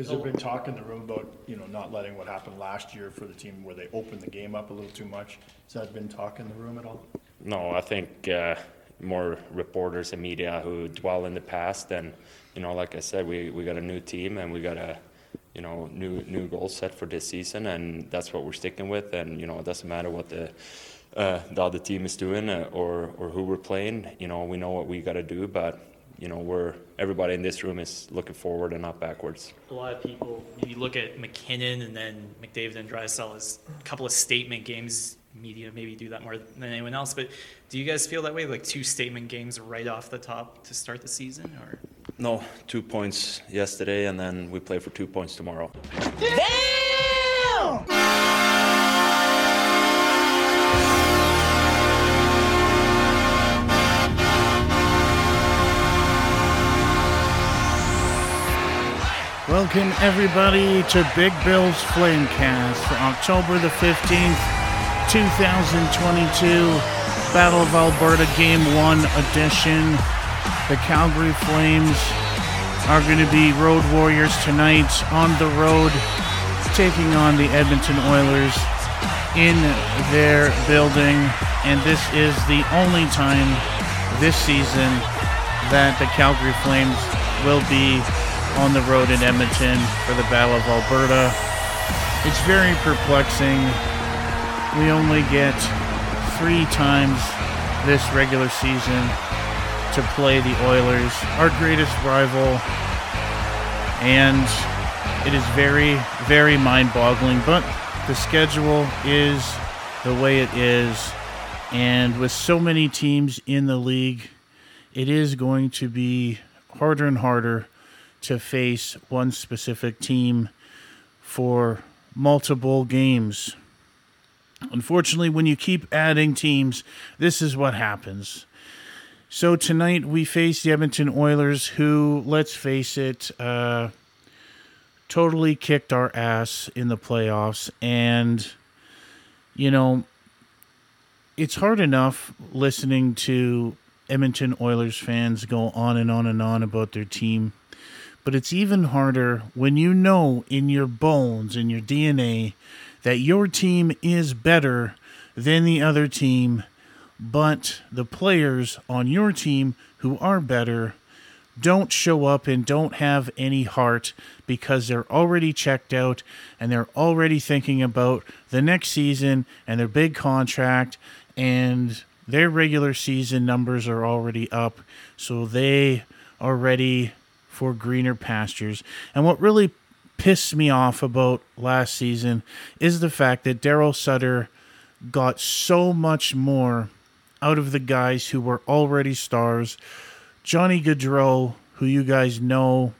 Has there been talk in the room about, you know, not letting what happened last year for the team where they opened the game up a little too much? Has that been talk in the room at all? No, I think uh, more reporters and media who dwell in the past. And, you know, like I said, we, we got a new team and we got a, you know, new new goal set for this season, and that's what we're sticking with. And you know, it doesn't matter what the uh, the other team is doing uh, or or who we're playing. You know, we know what we got to do, but you know, we're everybody in this room is looking forward and not backwards. A lot of people, you look at MacKinnon and then McDavid and Draisaitl as a couple of statement games. Media maybe do that more than anyone else, but do you guys feel that way? Like two statement games right off the top to start the season, or? No, two points yesterday, and then we play for two points tomorrow. Damn! Welcome, everybody, to Big Bill's Flamecast for October the 15th, 2022, Battle of Alberta Game 1 edition. The Calgary Flames are going to be road warriors tonight on the road, taking on the Edmonton Oilers in their building. And this is the only time this season that the Calgary Flames will be on the road in Edmonton for the Battle of Alberta. It's very perplexing. We only get three times this regular season to play the Oilers, our greatest rival. And it is very, very mind boggling. But the schedule is the way it is. And with so many teams in the league, it is going to be harder and harder to face one specific team for multiple games. Unfortunately, when you keep adding teams, this is what happens. So tonight we face the Edmonton Oilers, who, let's face it, uh, totally kicked our ass in the playoffs. And, you know, it's hard enough listening to Edmonton Oilers fans go on and on and on about their team but it's even harder when you know in your bones, in your DNA, that your team is better than the other team, but the players on your team who are better don't show up and don't have any heart because they're already checked out and they're already thinking about the next season and their big contract and their regular season numbers are already up. So they are ready for greener pastures. And what really pissed me off about last season is the fact that Daryl Sutter got so much more out of the guys who were already stars. Johnny Gaudreau, who you guys know,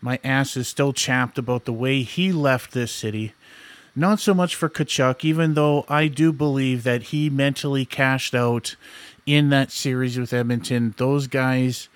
my ass is still chapped about the way he left this city. Not so much for Tkachuk, even though I do believe that he mentally cashed out in that series with Edmonton. Those guys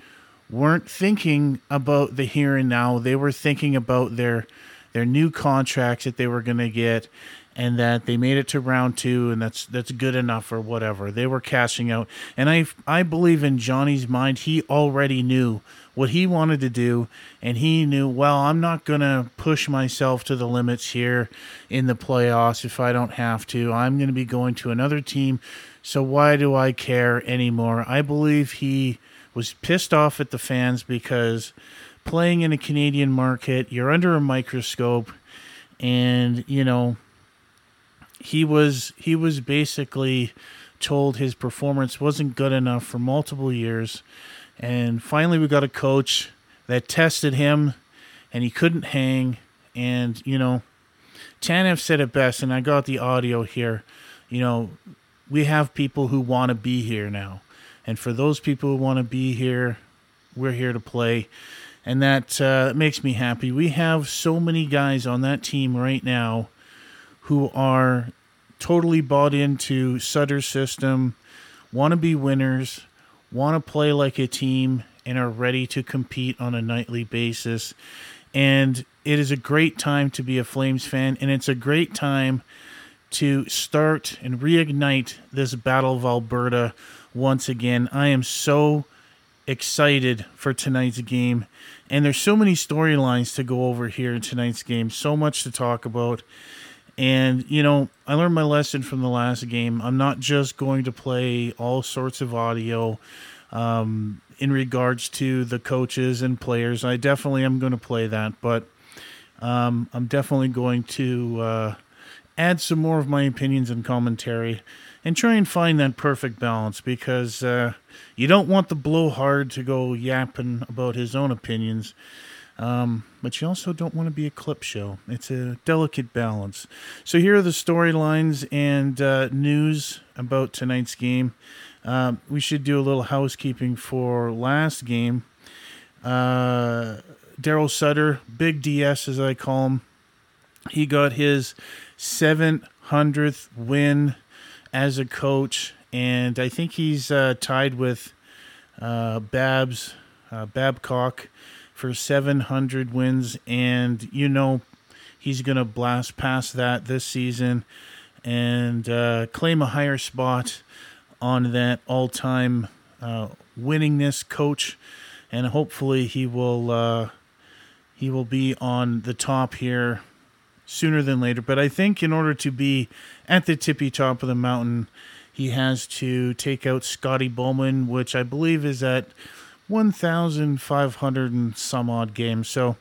weren't thinking about the here and now. They were thinking about their their new contracts that they were going to get and that they made it to round 2 and that's that's good enough or whatever. They were cashing out. And I I believe in Johnny's mind he already knew what he wanted to do and he knew well I'm not going to push myself to the limits here in the playoffs if I don't have to. I'm going to be going to another team. So why do I care anymore? I believe he was pissed off at the fans because playing in a Canadian market, you're under a microscope, and you know he was he was basically told his performance wasn't good enough for multiple years, and finally we got a coach that tested him, and he couldn't hang, and you know. Tanev said it best, and I got the audio here. You know, we have people who want to be here now. And for those people who want to be here, we're here to play. And that uh, makes me happy. We have so many guys on that team right now who are totally bought into Sutter's system, want to be winners, want to play like a team, and are ready to compete on a nightly basis. And it is a great time to be a Flames fan, and it's a great time to start and reignite this Battle of Alberta once again. I am so excited for tonight's game. And there's so many storylines to go over here in tonight's game, so much to talk about. And, you know, I learned my lesson from the last game. I'm not just going to play all sorts of audio um, in regards to the coaches and players. I definitely am going to play that, but um, I'm definitely going to uh, add some more of my opinions and commentary and try and find that perfect balance because uh, you don't want the blowhard to go yapping about his own opinions. Um, but you also don't want to be a clip show. It's a delicate balance. So here are the storylines and uh, news about tonight's game. Um, we should do a little housekeeping for last game. Uh, Daryl Sutter, Big DS as I call him, he got his 700th win as a coach, and I think he's uh, tied with uh, Babs uh, Babcock for 700 wins, and you know he's going to blast past that this season and uh, claim a higher spot on that all-time uh, winningness coach, and hopefully he will he will be on the top here sooner than later. But I think in order to be at the tippy top of the mountain, he has to take out Scotty Bowman, which I believe is at 1,500 and some odd games. So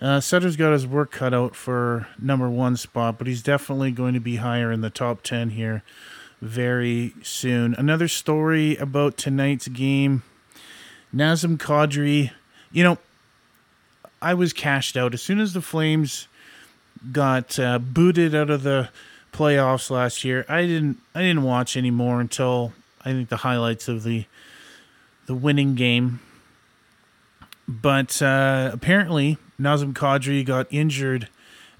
uh, Sutter's got his work cut out for number one spot, but he's definitely going to be higher in the top 10 here very soon. Another story about tonight's game Nazem Kadri. You know, I was cashed out as soon as the Flames got uh, booted out of the playoffs last year. I didn't I didn't watch anymore until I think the highlights of the the winning game. But uh, apparently, Nazem Kadri got injured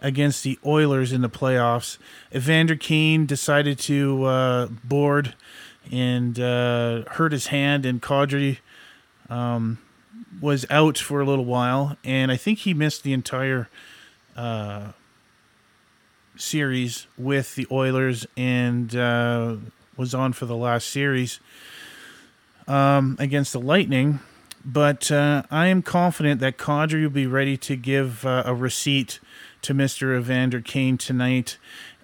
against the Oilers in the playoffs. Evander Kane decided to uh, board and uh, hurt his hand, and Kadri um, was out for a little while, and I think he missed the entire uh, series with the Oilers and uh, was on for the last series um, against the Lightning. But uh, I am confident that Kadri will be ready to give uh, a receipt to Mr. Evander Kane tonight.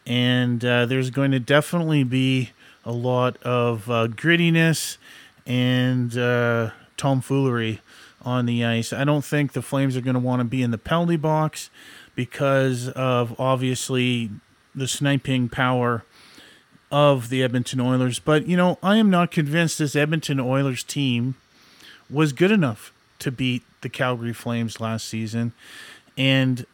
And uh, there's going to definitely be a lot of uh, grittiness and uh, tomfoolery on the ice. I don't think the Flames are going to want to be in the penalty box because of obviously the sniping power of the Edmonton Oilers. But, you know, I am not convinced this Edmonton Oilers team was good enough to beat the Calgary Flames last season and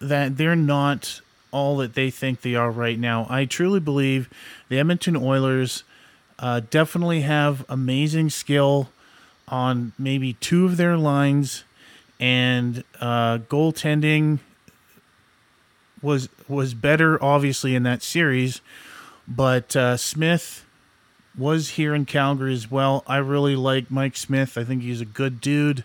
that they're not all that they think they are right now. I truly believe the Edmonton Oilers uh, definitely have amazing skill on maybe two of their lines and uh, goaltending was was better obviously in that series, but uh, Smith was here in Calgary as well. I really like Mike Smith. I think he's a good dude.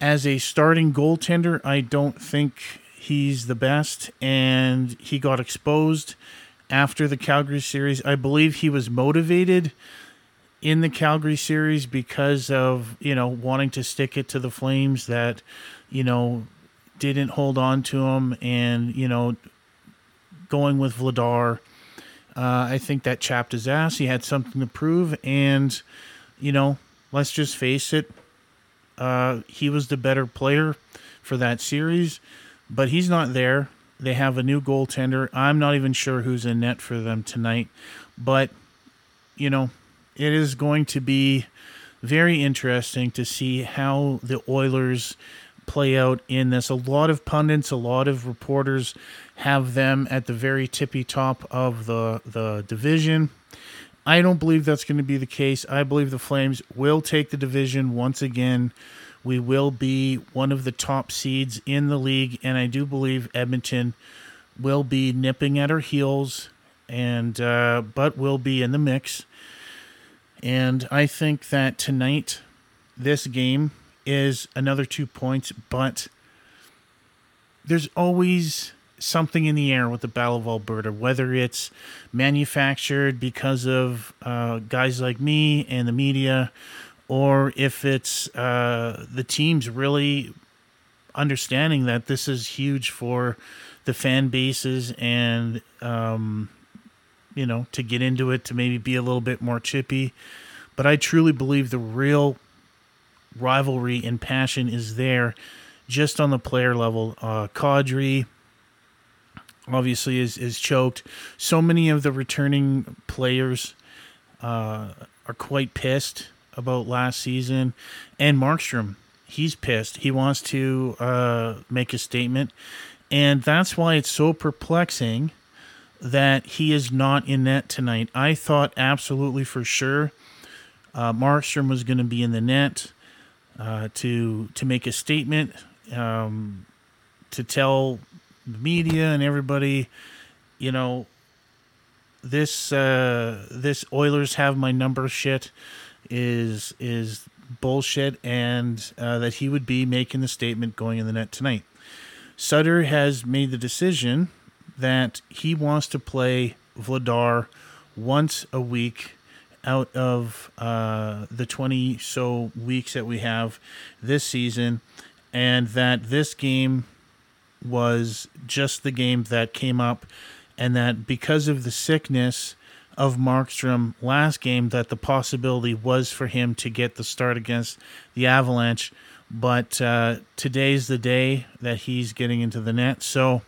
As a starting goaltender, I don't think he's the best, and he got exposed after the Calgary series. I believe he was motivated in the Calgary series because of, you know, wanting to stick it to the Flames that, you know, didn't hold on to him and, you know, going with Vladar. Uh, I think that chapped his ass. He had something to prove. And, you know, let's just face it, uh, he was the better player for that series, but he's not there. They have a new goaltender. I'm not even sure who's in net for them tonight, but, you know, it is going to be very interesting to see how the Oilers play out in this. A lot of pundits, a lot of reporters have them at the very tippy top of the the division. I don't believe that's going to be the case. I believe the Flames will take the division once again. We will be one of the top seeds in the league, and I do believe Edmonton will be nipping at our heels, and uh, but will be in the mix. And I think that tonight, this game is another two points, but there's always something in the air with the Battle of Alberta, whether it's manufactured because of uh, guys like me and the media, or if it's uh, the team's really understanding that this is huge for the fan bases and um, you know to get into it to maybe be a little bit more chippy. But I truly believe the real rivalry and passion is there, just on the player level. Uh, Kadri obviously is is choked. So many of the returning players uh, are quite pissed about last season, and Markstrom he's pissed. He wants to uh, make a statement, and that's why it's so perplexing that he is not in net tonight. I thought absolutely for sure uh, Markstrom was going to be in the net uh, to to make a statement, um, to tell the media and everybody, you know, this uh, this Oilers have my number shit is is bullshit, and uh, that he would be making the statement going in the net tonight. Sutter has made the decision that he wants to play Vladar once a week out of uh, the 20 so weeks that we have this season, and that this game was just the game that came up, and that because of the sickness of Markstrom last game, that the possibility was for him to get the start against the Avalanche. But uh, today's the day that he's getting into the net. So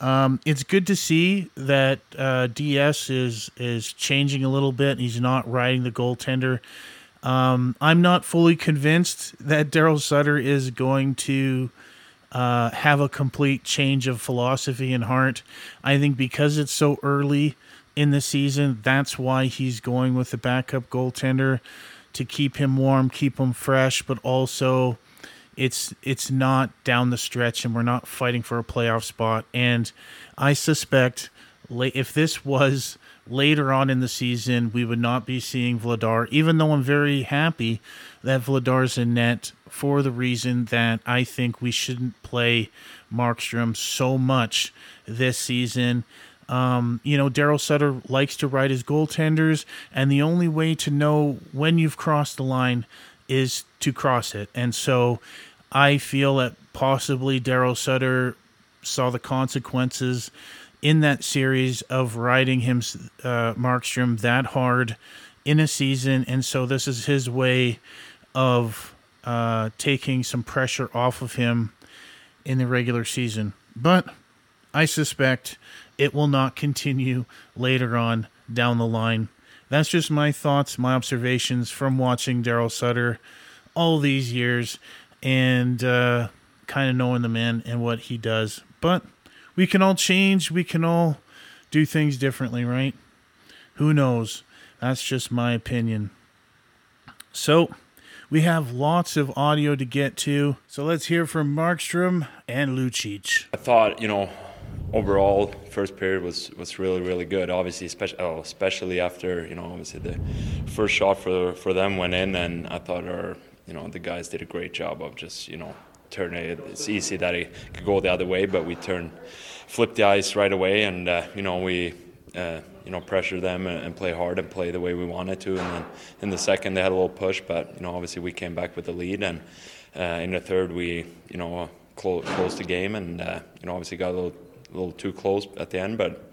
um, it's good to see that uh, DS is is changing a little bit. He's not riding the goaltender. Um, I'm not fully convinced that Daryl Sutter is going to uh, have a complete change of philosophy and heart. I think because it's so early in the season, that's why he's going with the backup goaltender to keep him warm, keep him fresh, but also it's it's not down the stretch and we're not fighting for a playoff spot and i suspect if this was later on in the season we would not be seeing vladar even though i'm very happy that vladar's in net for the reason that i think we shouldn't play markstrom so much this season um, you know, Daryl Sutter likes to ride his goaltenders, and the only way to know when you've crossed the line is to cross it. And so I feel that possibly Daryl Sutter saw the consequences in that series of riding him, uh, Markstrom, that hard in a season. And so this is his way of uh, taking some pressure off of him in the regular season. But I suspect it will not continue later on down the line. That's just my thoughts, my observations from watching Daryl Sutter all these years and uh, kind of knowing the man and what he does. But we can all change. We can all do things differently, right? Who knows? That's just my opinion. So, we have lots of audio to get to. So, let's hear from Markstrom and Lucic. I thought, you know, overall, first period was, was really, really good. Obviously, especially, oh, especially after, you know, obviously the first shot for, for them went in, and I thought our you know the guys did a great job of just you know turning it. It's easy that it could go the other way, but we turned, flipped the ice right away, and uh, you know we. Uh, you know, pressure them and, and, play hard and play the way we wanted to. And then in the second, they had a little push, but you know, obviously we came back with the lead. And uh, in the third, we you know clo- closed the game, and uh, you know, obviously got a little, a little too close at the end. But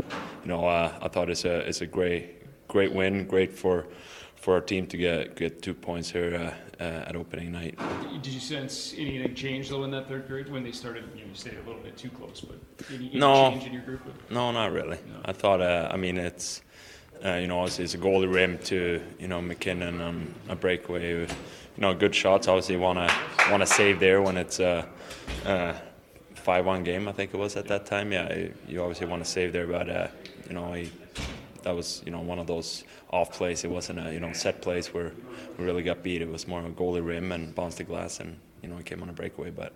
you know, uh, I thought it's a it's a great great win, great for for our team to get get two points here uh, uh, at opening night. Did you sense anything change though in that third period when they started? You, know, you stayed a little bit too close, but any, any no, change in your group? No, not really. No. I thought. Uh, I mean, it's uh, you know, obviously it's a goalie rim to you know MacKinnon on a breakaway. You know, good shots. Obviously, want to want to save there when it's a. Five-one game, I think it was at that time. Yeah, you obviously want to save there, but uh, you know, he, that was you know one of those off plays. It wasn't a you know set place where we really got beat. It was more of a goalie rim and bounced the glass, and you know it came on a breakaway. But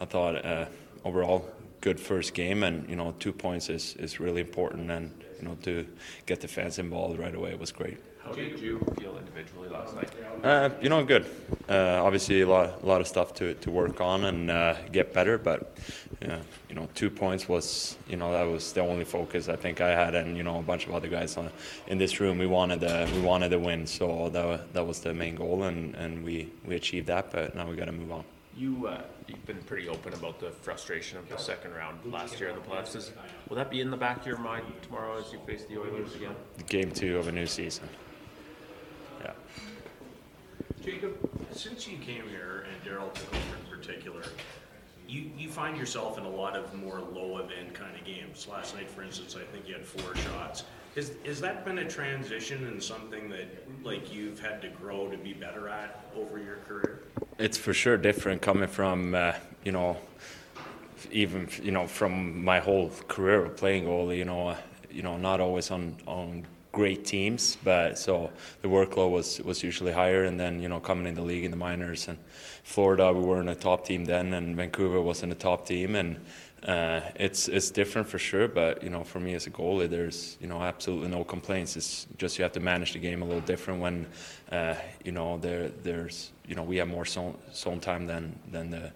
I thought uh, overall good first game, and you know two points is is really important, and you know to get the fans involved right away was great. How did you feel individually last night? Uh, you know, good. Uh, obviously, a lot, a lot of stuff to, to work on and uh, get better. But yeah, you know, two points was, you know, that was the only focus I think I had, and you know, a bunch of other guys on, in this room. We wanted the, we wanted to win, so that that was the main goal, and, and we, we achieved that. But now we got to move on. You, uh, you've been pretty open about the frustration of the second round last year in the playoffs. Is, will that be in the back of your mind tomorrow as you face the Oilers again? Game two of a new season. Jacob, since you came here and Daryl took over in particular, you, you find yourself in a lot of more low event kind of games. Last night, for instance, I think you had four shots. Has, has that been a transition and something that, like, you've had to grow to be better at over your career? it's for sure different coming from uh, you know even you know from my whole career of playing goalie you know uh, you know not always on on great teams but so the workload was was usually higher. And then you know coming in the league in the minors and Florida we were in a top team then and Vancouver was in a top team. And uh, it's it's different for sure but you know for me as a goalie there's you know absolutely no complaints. It's just you have to manage the game a little different when uh, you know there there's you know we have more zone, zone time than than the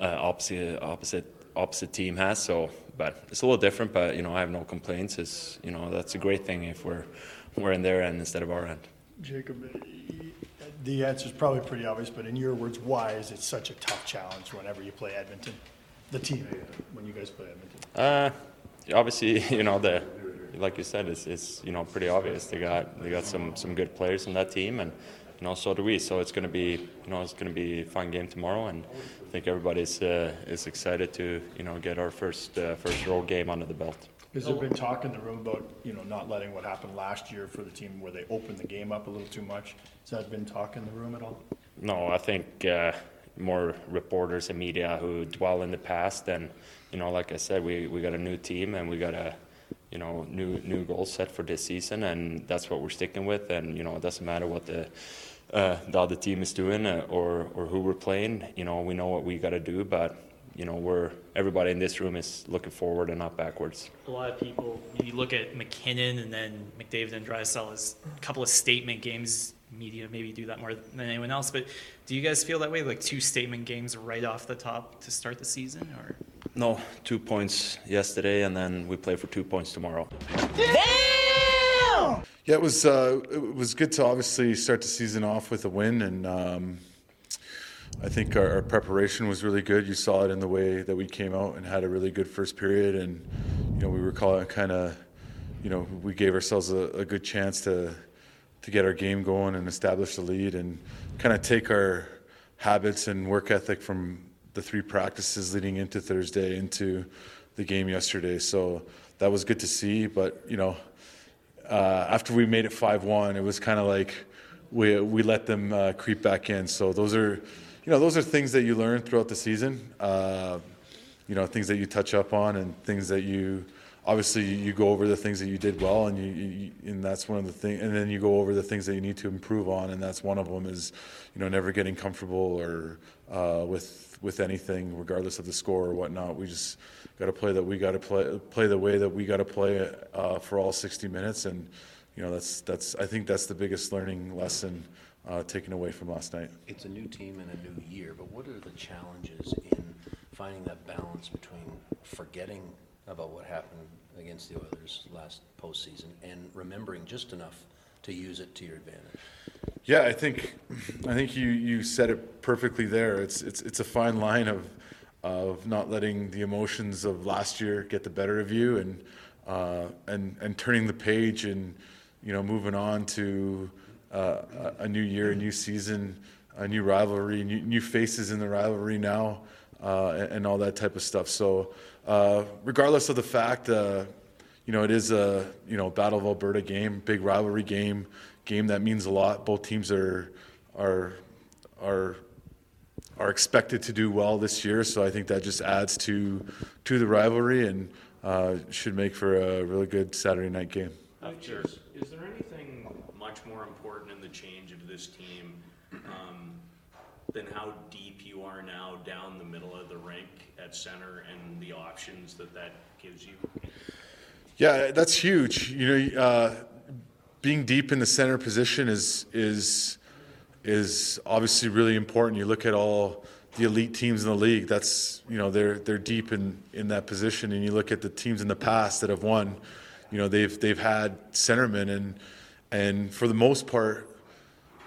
uh, opposite opposite opposite team has. So, but it's a little different. But you know, I have no complaints. It's you know that's a great thing if we're we're in their end instead of our end. Jacob, the answer is probably pretty obvious, but in your words, why is it such a tough challenge whenever you play Edmonton? The team, when you guys play Edmonton? Uh, obviously, you know the like you said, it's, it's you know pretty obvious. They got they got some some good players on that team, and you know so do we. So it's going to be you know it's going to be a fun game tomorrow, and I think everybody's uh, is excited to you know get our first uh, first road game under the belt. Has there been talk in the room about, you know, not letting what happened last year for the team where they opened the game up a little too much? Has that been talk in the room at all? No, I think uh, more reporters and media who dwell in the past, and you know, like I said, we, we got a new team and we got a you know new new goal set for this season, and that's what we're sticking with. And you know, it doesn't matter what the uh, the other team is doing uh, or or who we're playing. You know, we know what we got to do, but you know, we're everybody in this room is looking forward and not backwards. A lot of people, you look at MacKinnon and then McDavid and Draisaitl as a couple of statement games. Media maybe do that more than anyone else, but do you guys feel that way? Like two statement games right off the top to start the season, or? No, two points yesterday, and then we play for two points tomorrow. Yeah, it was uh, it was good to obviously start the season off with a win, and um, I think our, our preparation was really good. You saw it in the way that we came out and had a really good first period, and you know we were kind of, you know, we gave ourselves a, a good chance to to get our game going and establish the lead, and kind of take our habits and work ethic from the three practices leading into Thursday into the game yesterday. So that was good to see, but you know uh, after we made it 5-1, it was kind of like we we let them uh, creep back in. So those are, you know, those are things that you learn throughout the season. Uh, you know, things that you touch up on and things that you obviously you go over the things that you did well, and you, you and that's one of the things. And then you go over the things that you need to improve on, and that's one of them is, you know, never getting comfortable or uh, with with anything, regardless of the score or whatnot. We just got to play that we got to play play the way that we got to play uh, for all 60 minutes, and you know that's that's I think that's the biggest learning lesson uh, taken away from last night. It's a new team and a new year, but what are the challenges in finding that balance between forgetting about what happened against the Oilers last postseason and remembering just enough to use it to your advantage? Yeah, I think I think you, you said it perfectly there. It's it's it's a fine line of of not letting the emotions of last year get the better of you and uh, and and turning the page and you know moving on to uh, a new year, a new season, a new rivalry, new, new faces in the rivalry now, uh, and, and all that type of stuff. So uh, regardless of the fact, uh, you know, it is a you know Battle of Alberta game, big rivalry game, game that means a lot. Both teams are are are are expected to do well this year, so I think that just adds to to the rivalry and uh, should make for a really good Saturday night game. Is, is there anything much more important in the change of this team um, than how deep you are now down the middle of the rink at center and the options that that gives you? Yeah, that's huge. You know, uh, being deep in the center position is is is obviously really important. You look at all the elite teams in the league. That's you know they're they're deep in in that position, and you look at the teams in the past that have won. You know they've they've had centermen, and and for the most part,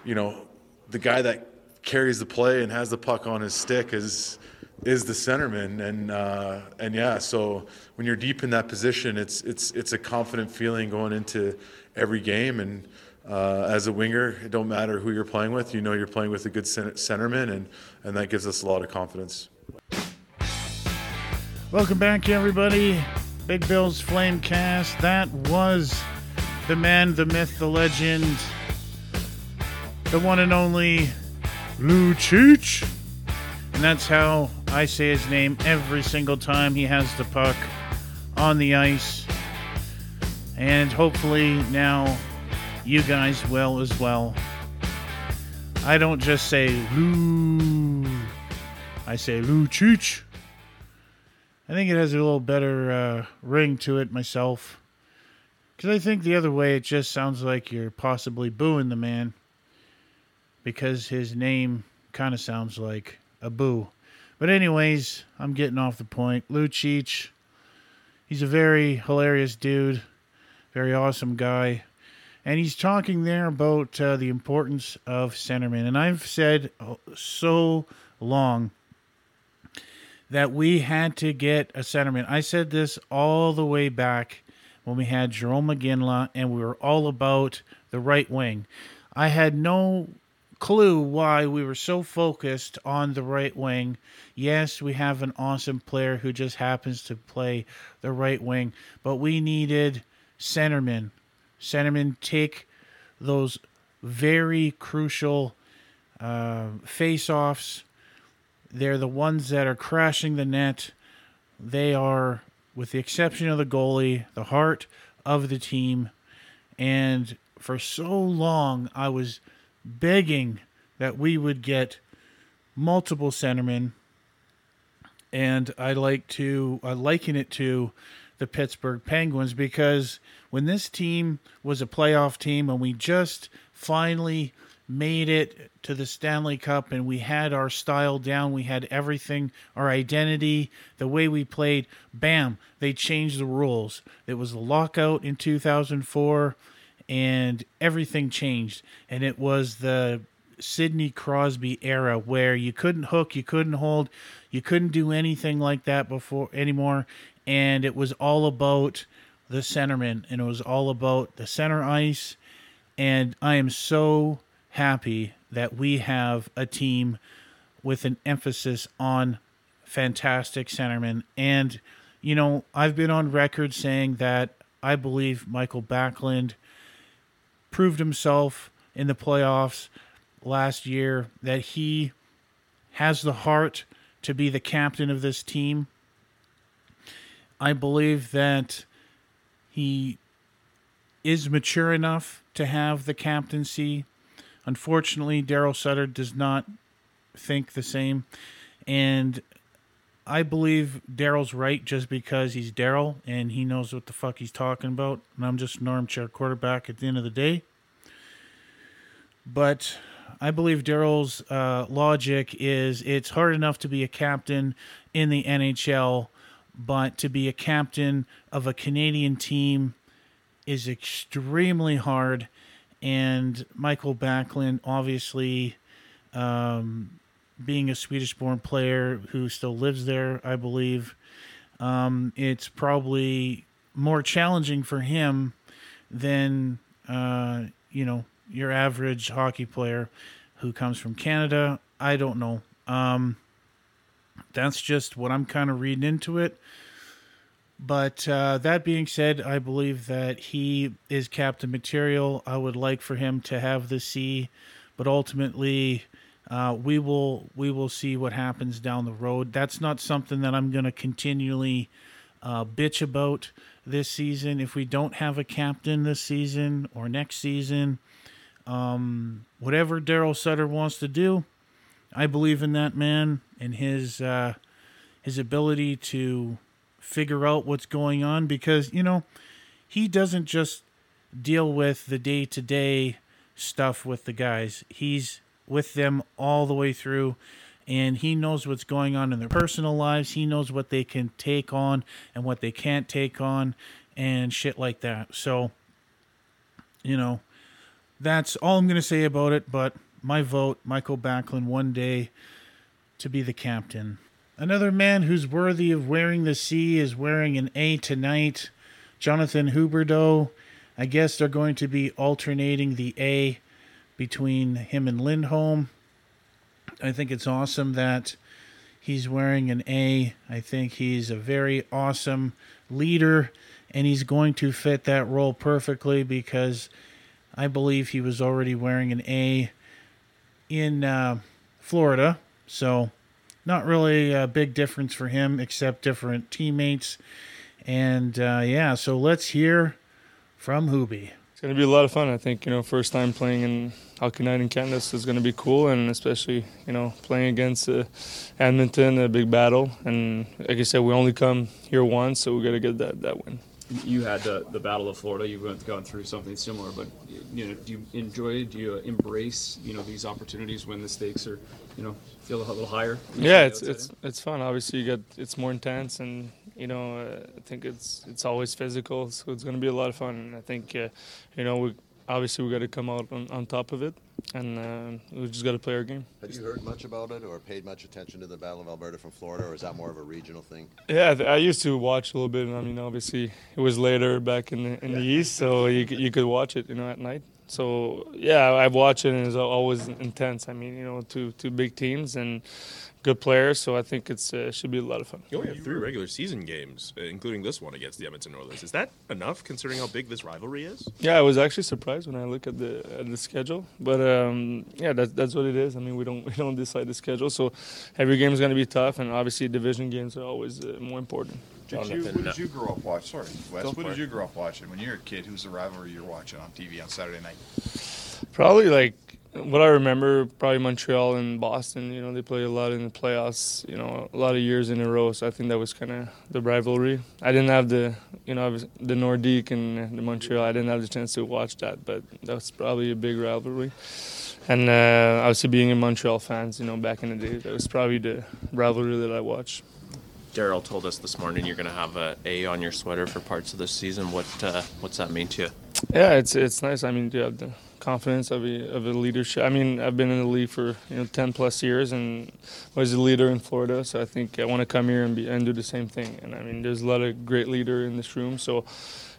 you know the guy that carries the play and has the puck on his stick is is the centerman, and uh, and yeah. So when you're deep in that position, it's it's it's a confident feeling going into every game, and uh, as a winger, it don't matter who you're playing with. You know you're playing with a good center- centerman, and and that gives us a lot of confidence. Welcome back, everybody. Big Bill's Flame Cast. That was the man, the myth, the legend, the one and only Lou Lucic. And that's how I say his name every single time he has the puck on the ice. And hopefully now you guys will as well. I don't just say Lou, I say Lucic. I think it has a little better uh, ring to it myself. Because I think the other way, it just sounds like you're possibly booing the man. Because his name kind of sounds like a boo. But, anyways, I'm getting off the point. Lucic, he's a very hilarious dude, very awesome guy. And he's talking there about uh, the importance of centerman. And I've said oh, so long that we had to get a centerman. I said this all the way back when we had Jarome Iginla and we were all about the right wing. I had no clue why we were so focused on the right wing. Yes, we have an awesome player who just happens to play the right wing, but we needed centermen. Centermen take those very crucial uh, face offs they're the ones that are crashing the net. They are, with the exception of the goalie, the heart of the team. And for so long, I was begging that we would get multiple centermen. And I like to I liken it to the Pittsburgh Penguins because when this team was a playoff team and we just finally made it to the Stanley Cup and we had our style down. We had everything, our identity, the way we played. Bam, they changed the rules. It was the lockout in 2004 and everything changed. And it was the Sidney Crosby era where you couldn't hook, you couldn't hold, you couldn't do anything like that before anymore. And it was all about the centerman and it was all about the center ice. And I am so happy that we have a team with an emphasis on fantastic centermen. And, you know, I've been on record saying that I believe Mikael Backlund proved himself in the playoffs last year that he has the heart to be the captain of this team. I believe that he is mature enough to have the captaincy Unfortunately, Daryl Sutter does not think the same. And I believe Daryl's right just because he's Daryl and he knows what the fuck he's talking about. And I'm just an armchair quarterback at the end of the day. But I believe Daryl's uh, logic is it's hard enough to be a captain in the NHL, but to be a captain of a Canadian team is extremely hard and Mikael Backlund, obviously, um, being a Swedish-born player who still lives there, I believe, um, it's probably more challenging for him than uh, you know your average hockey player who comes from Canada. I don't know. Um, that's just what I'm kind of reading into it. But uh, that being said, I believe that he is captain material. I would like for him to have the C, but ultimately, uh, we will we will see what happens down the road. That's not something that I'm going to continually uh, bitch about this season. If we don't have a captain this season or next season, um, whatever Daryl Sutter wants to do, I believe in that man and his uh, his ability to figure out what's going on because, you know, he doesn't just deal with the day to day stuff with the guys. He's with them all the way through and he knows what's going on in their personal lives. He knows what they can take on and what they can't take on and shit like that. So, you know, that's all I'm going to say about it. But my vote, Mikael Backlund, one day to be the captain. Another man who's worthy of wearing the C is wearing an A tonight. Jonathan Huberdeau. I guess they're going to be alternating the A between him and Lindholm. I think it's awesome that he's wearing an A. I think he's a very awesome leader, and he's going to fit that role perfectly because I believe he was already wearing an A in uh, Florida. So, not really a big difference for him, except different teammates. And uh, yeah, so let's hear from Hubie. It's going to be a lot of fun. I think, you know, first time playing in Hockey Night in Canada is going to be cool, and especially, you know, playing against uh, Edmonton, a big battle. And like I said, we only come here once, so we got to get that, that win. You had the, the Battle of Florida. You've gone through something similar, but you know, do you enjoy? Do you embrace you know these opportunities when the stakes are, you know, feel a little higher? Yeah, it's it's it's fun. Obviously, you get it's more intense, and you know, I think it's it's always physical, so it's going to be a lot of fun. And I think, uh, you know, we obviously we got to come out on, on top of it, and uh, we just got to play our game. Have you heard much about it or paid much attention to the Battle of Alberta from Florida, or is that more of a regional thing? Yeah, I used to watch a little bit. I mean, obviously it was later back in the, in the east, so you you could watch it, you know, at night. So yeah, I've watched it, and it's always intense. I mean, you know, two two big teams and good players, so I think it's uh, should be a lot of fun. You only have three regular season games, uh, including this one against the Edmonton Oilers. Is that enough, considering how big this rivalry is? Yeah, I was actually surprised when I look at the at the schedule, but um, yeah, that's that's what it is. I mean, we don't we don't decide the schedule, so every game is going to be tough, and obviously division games are always uh, more important. Did you, what did you grow up watching? Sorry, Wes. What did you grow up watching when you were a kid? Who's the rivalry you're watching on TV on Saturday night? Probably like what I remember, probably Montreal and Boston. You know, they played a lot in the playoffs. You know, a lot of years in a row. So I think that was kind of the rivalry. I didn't have the, you know, the Nordique and the Montreal. I didn't have the chance to watch that, but that was probably a big rivalry. And uh, obviously, being a Montreal fans, you know, back in the day, that was probably the rivalry that I watched. Daryl told us this morning you're going to have a A on your sweater for parts of the season. What uh, what's that mean to you? Yeah, it's it's nice. I mean, you have the confidence of a, of a leadership. I mean, I've been in the league for you know 10 plus years and was a leader in Florida. So I think I want to come here and be and do the same thing. And I mean, there's a lot of great leader in this room. So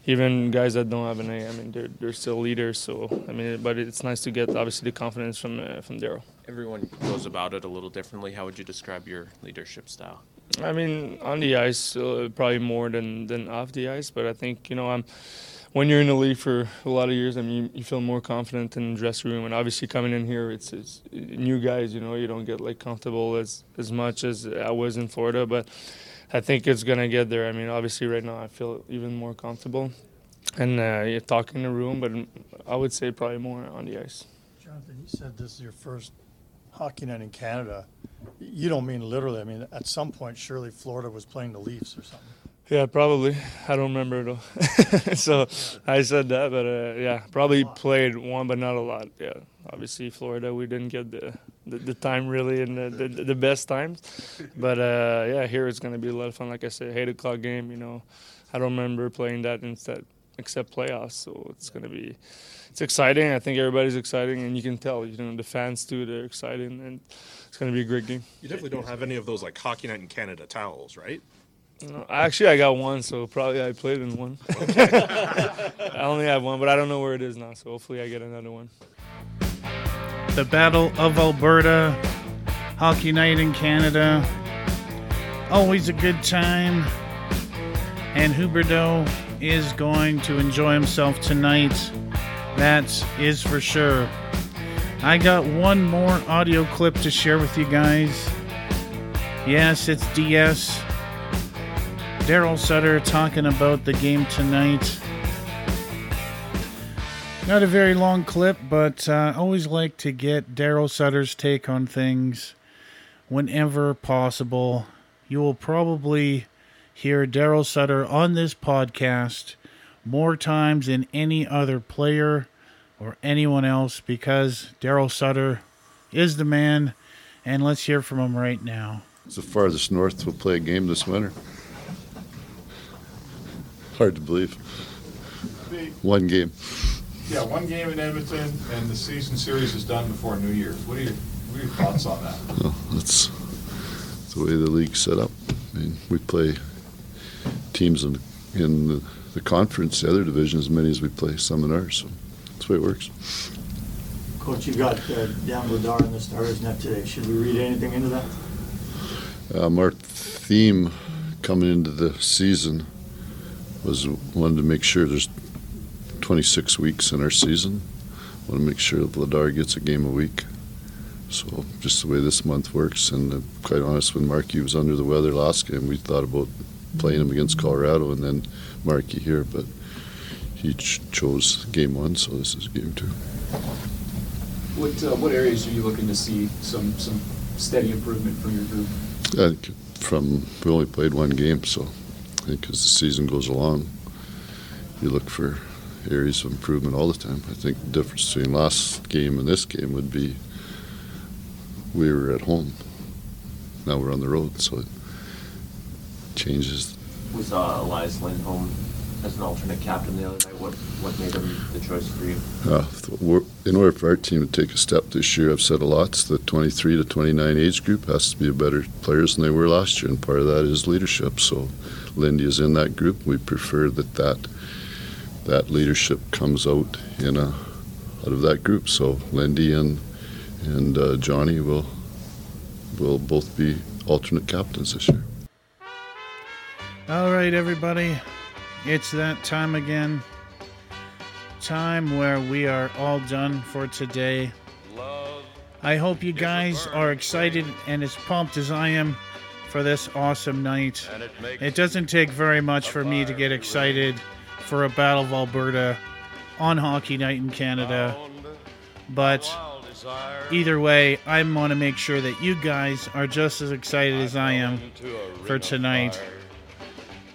even guys that don't have an A, I mean, they're they're still leaders. So I mean, but it's nice to get obviously the confidence from uh, from Daryl. Everyone goes about it a little differently. How would you describe your leadership style? I mean, on the ice, uh, probably more than than off the ice. But I think you know I'm when you're in the league for a lot of years, I mean, you, you feel more confident in the dressing room. And obviously, coming in here, it's, it's new guys. You know, you don't get like comfortable as as much as I was in Florida, but I think it's gonna get there. I mean, obviously, right now I feel even more comfortable, and uh, you're talking in the room, but I would say probably more on the ice. Jonathan, you said this is your first hockey night in Canada. You don't mean literally. I mean, at some point, surely Florida was playing the Leafs or something. Yeah, probably. I don't remember it all. so I said that, but uh, yeah, probably played one, but not a lot. Yeah, obviously Florida, we didn't get the the, the time really and the, the, the best times, but uh, yeah, here it's gonna be a lot of fun. Like I said, eight o'clock game. You know, I don't remember playing that instead except playoffs, so it's gonna be it's exciting. I think everybody's exciting, and you can tell. You know, the fans too, they're excited, and it's gonna be a great game. You definitely don't have any of those like hockey night in Canada towels, right? No, actually, I got one, so probably I played in one. I only have one, but I don't know where it is now, so hopefully I get another one. The Battle of Alberta, Hockey Night in Canada. Always a good time. And Huberdeau is going to enjoy himself tonight. That is for sure. I got one more audio clip to share with you guys. Yes, it's DS. Daryl Sutter talking about the game tonight. Not a very long clip, but uh, I always like to get Daryl Sutter's take on things whenever possible. You will probably hear Daryl Sutter on this podcast more times than any other player or anyone else because Daryl Sutter is the man. And let's hear from him right now. It's the farthest north we'll play a game this winter. Hard to believe. One game. Yeah, one game in Edmonton, and the season series is done before New Year's. What are your, what are your thoughts on that? Well, that's, that's the way the league's set up. I mean, we play teams in, in the, the conference, the other division, as many as we play some in ours. So that's the way it works. Coach, you got uh, Dan Vladar in the Stars net today. Should we read anything into that? Um, our theme coming into the season was wanted to make sure there's 26 weeks in our season. Want to make sure that Vladar gets a game a week. So just the way this month works, and uh, quite honest, when Markey was under the weather last game, we thought about playing him against Colorado and then Markey here, but he ch- chose game one, so this is game two. What uh, what areas are you looking to see some some steady improvement from your group? I think from we only played one game, so think as the season goes along, you look for areas of improvement all the time. I think the difference between last game and this game would be we were at home. Now we're on the road, so it changes. We saw uh, Elias Lindholm as an alternate captain the other night. What what made him the choice for you? Uh, in order for our team to take a step this year, I've said a lot, it's the 23 to 29 age group has to be better players than they were last year, and part of that is leadership. So Lindy is in that group. We prefer that that, that leadership comes out in a, out of that group. So Lindy and and uh, Johnny will will both be alternate captains this year. All right, everybody. It's that time again. Time where we are all done for today. I hope you guys are excited and as pumped as I am for this awesome night. It doesn't take very much for me to get excited for a Battle of Alberta on Hockey Night in Canada. But either way, I want to make sure that you guys are just as excited as I am for tonight.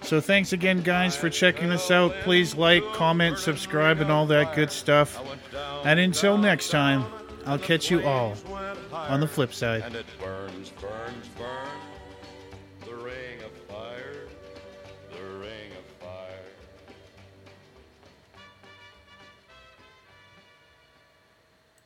So thanks again, guys, for checking us out. Please like, comment, subscribe, and all that good stuff. And until next time, I'll catch you all on the flip side.